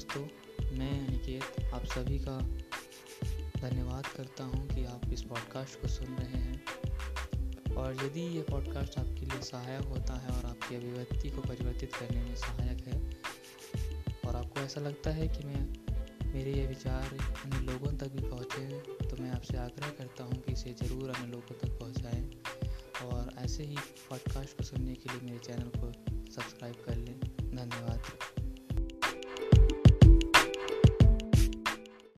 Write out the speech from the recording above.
दोस्तों, मैं अनिकेत आप सभी का धन्यवाद करता हूँ कि आप इस पॉडकास्ट को सुन रहे हैं। और यदि ये पॉडकास्ट आपके लिए सहायक होता है और आपकी अभिव्यक्ति को परिवर्तित करने में सहायक है, और आपको ऐसा लगता है कि मैं, मेरे ये विचार अन्य लोगों तक भी पहुँचे तो मैं आपसे आग्रह करता हूँ कि इसे ज़रूर अन्य लोगों तक पहुँचाएँ। और ऐसे ही पॉडकास्ट को सुनने के लिए मेरे चैनल को सब्सक्राइब कर लें। धन्यवाद।